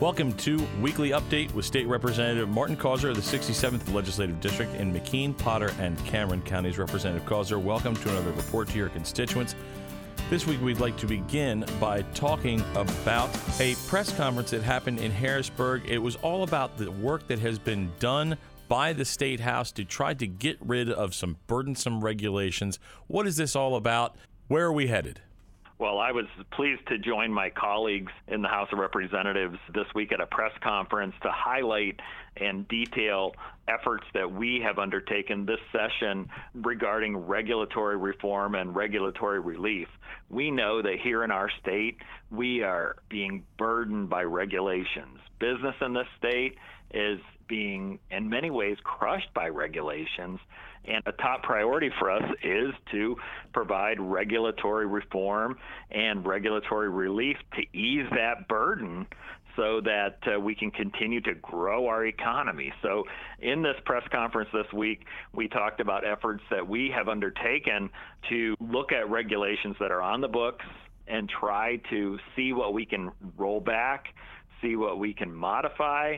Welcome to Weekly Update with State Representative Martin Causer of the 67th Legislative District in McKean, Potter, and Cameron Counties. Representative Causer, welcome to another report to your constituents. This week, we'd like to begin by talking about a press conference that happened in Harrisburg. It was all about the work that has been done by the State House to try to get rid of some burdensome regulations. What is this all about? Where are we headed? Well, I was pleased to join my colleagues in the House of Representatives this week at a press conference to highlight and detail efforts that we have undertaken this session regarding regulatory reform and regulatory relief. We know that here in our state, we are being burdened by regulations. Business in this state is being, in many ways, crushed by regulations. And a top priority for us is to provide regulatory reform and regulatory relief to ease that burden so that uh, we can continue to grow our economy. So, in this press conference this week, we talked about efforts that we have undertaken to look at regulations that are on the books and try to see what we can roll back, see what we can modify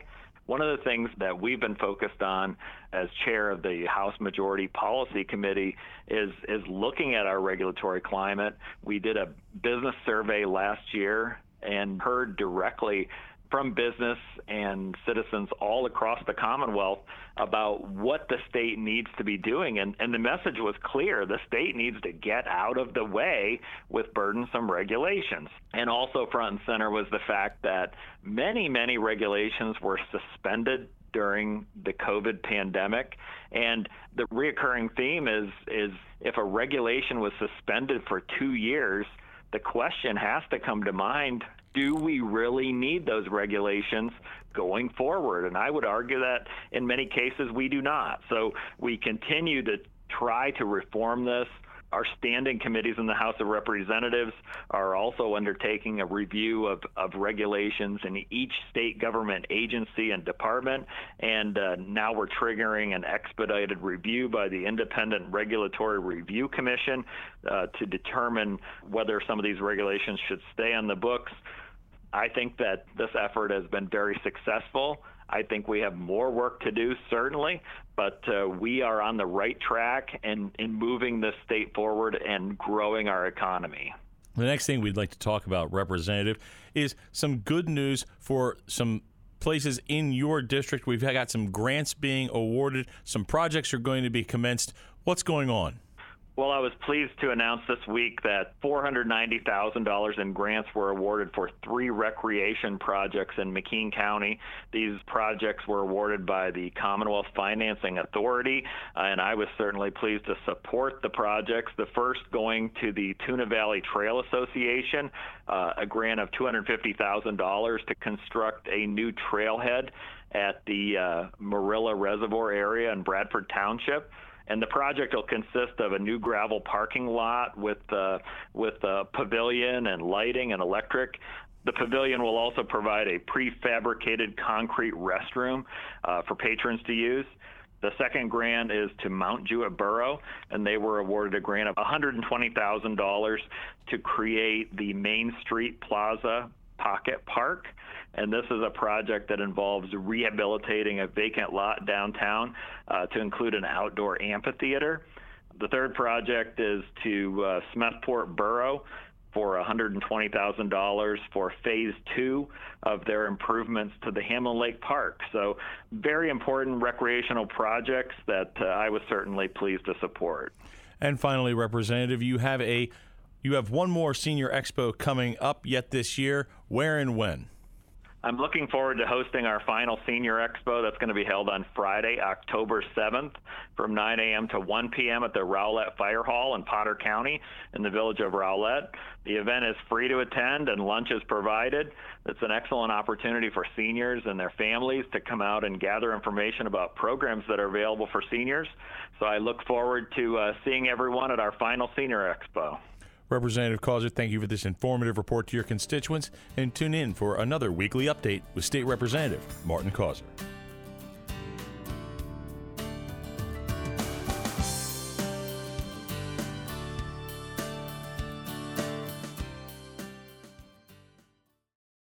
one of the things that we've been focused on as chair of the House Majority Policy Committee is is looking at our regulatory climate. We did a business survey last year and heard directly from business and citizens all across the Commonwealth about what the state needs to be doing. And, and the message was clear the state needs to get out of the way with burdensome regulations. And also, front and center was the fact that many, many regulations were suspended during the COVID pandemic. And the reoccurring theme is, is if a regulation was suspended for two years, the question has to come to mind do we really need those regulations going forward? And I would argue that in many cases we do not. So we continue to try to reform this. Our standing committees in the House of Representatives are also undertaking a review of, of regulations in each state government agency and department. And uh, now we're triggering an expedited review by the Independent Regulatory Review Commission uh, to determine whether some of these regulations should stay on the books. I think that this effort has been very successful. I think we have more work to do, certainly, but uh, we are on the right track in, in moving the state forward and growing our economy. The next thing we'd like to talk about, Representative, is some good news for some places in your district. We've got some grants being awarded, some projects are going to be commenced. What's going on? Well, I was pleased to announce this week that $490,000 in grants were awarded for three recreation projects in McKean County. These projects were awarded by the Commonwealth Financing Authority, uh, and I was certainly pleased to support the projects. The first going to the Tuna Valley Trail Association, uh, a grant of $250,000 to construct a new trailhead at the uh, Marilla Reservoir area in Bradford Township and the project will consist of a new gravel parking lot with uh, with a pavilion and lighting and electric. The pavilion will also provide a prefabricated concrete restroom uh, for patrons to use. The second grant is to Mount Jewett Borough, and they were awarded a grant of $120,000 to create the Main Street Plaza Pocket Park. And this is a project that involves rehabilitating a vacant lot downtown uh, to include an outdoor amphitheater. The third project is to uh, Smethport Borough for $120,000 for phase two of their improvements to the Hamlin Lake Park. So, very important recreational projects that uh, I was certainly pleased to support. And finally, Representative, you have a you have one more senior expo coming up yet this year. Where and when? I'm looking forward to hosting our final Senior Expo that's going to be held on Friday, October 7th from 9 a.m. to 1 p.m. at the Roulette Fire Hall in Potter County in the village of Roulette. The event is free to attend and lunch is provided. It's an excellent opportunity for seniors and their families to come out and gather information about programs that are available for seniors. So I look forward to uh, seeing everyone at our final Senior Expo. Representative Causer, thank you for this informative report to your constituents and tune in for another weekly update with State Representative Martin Causer.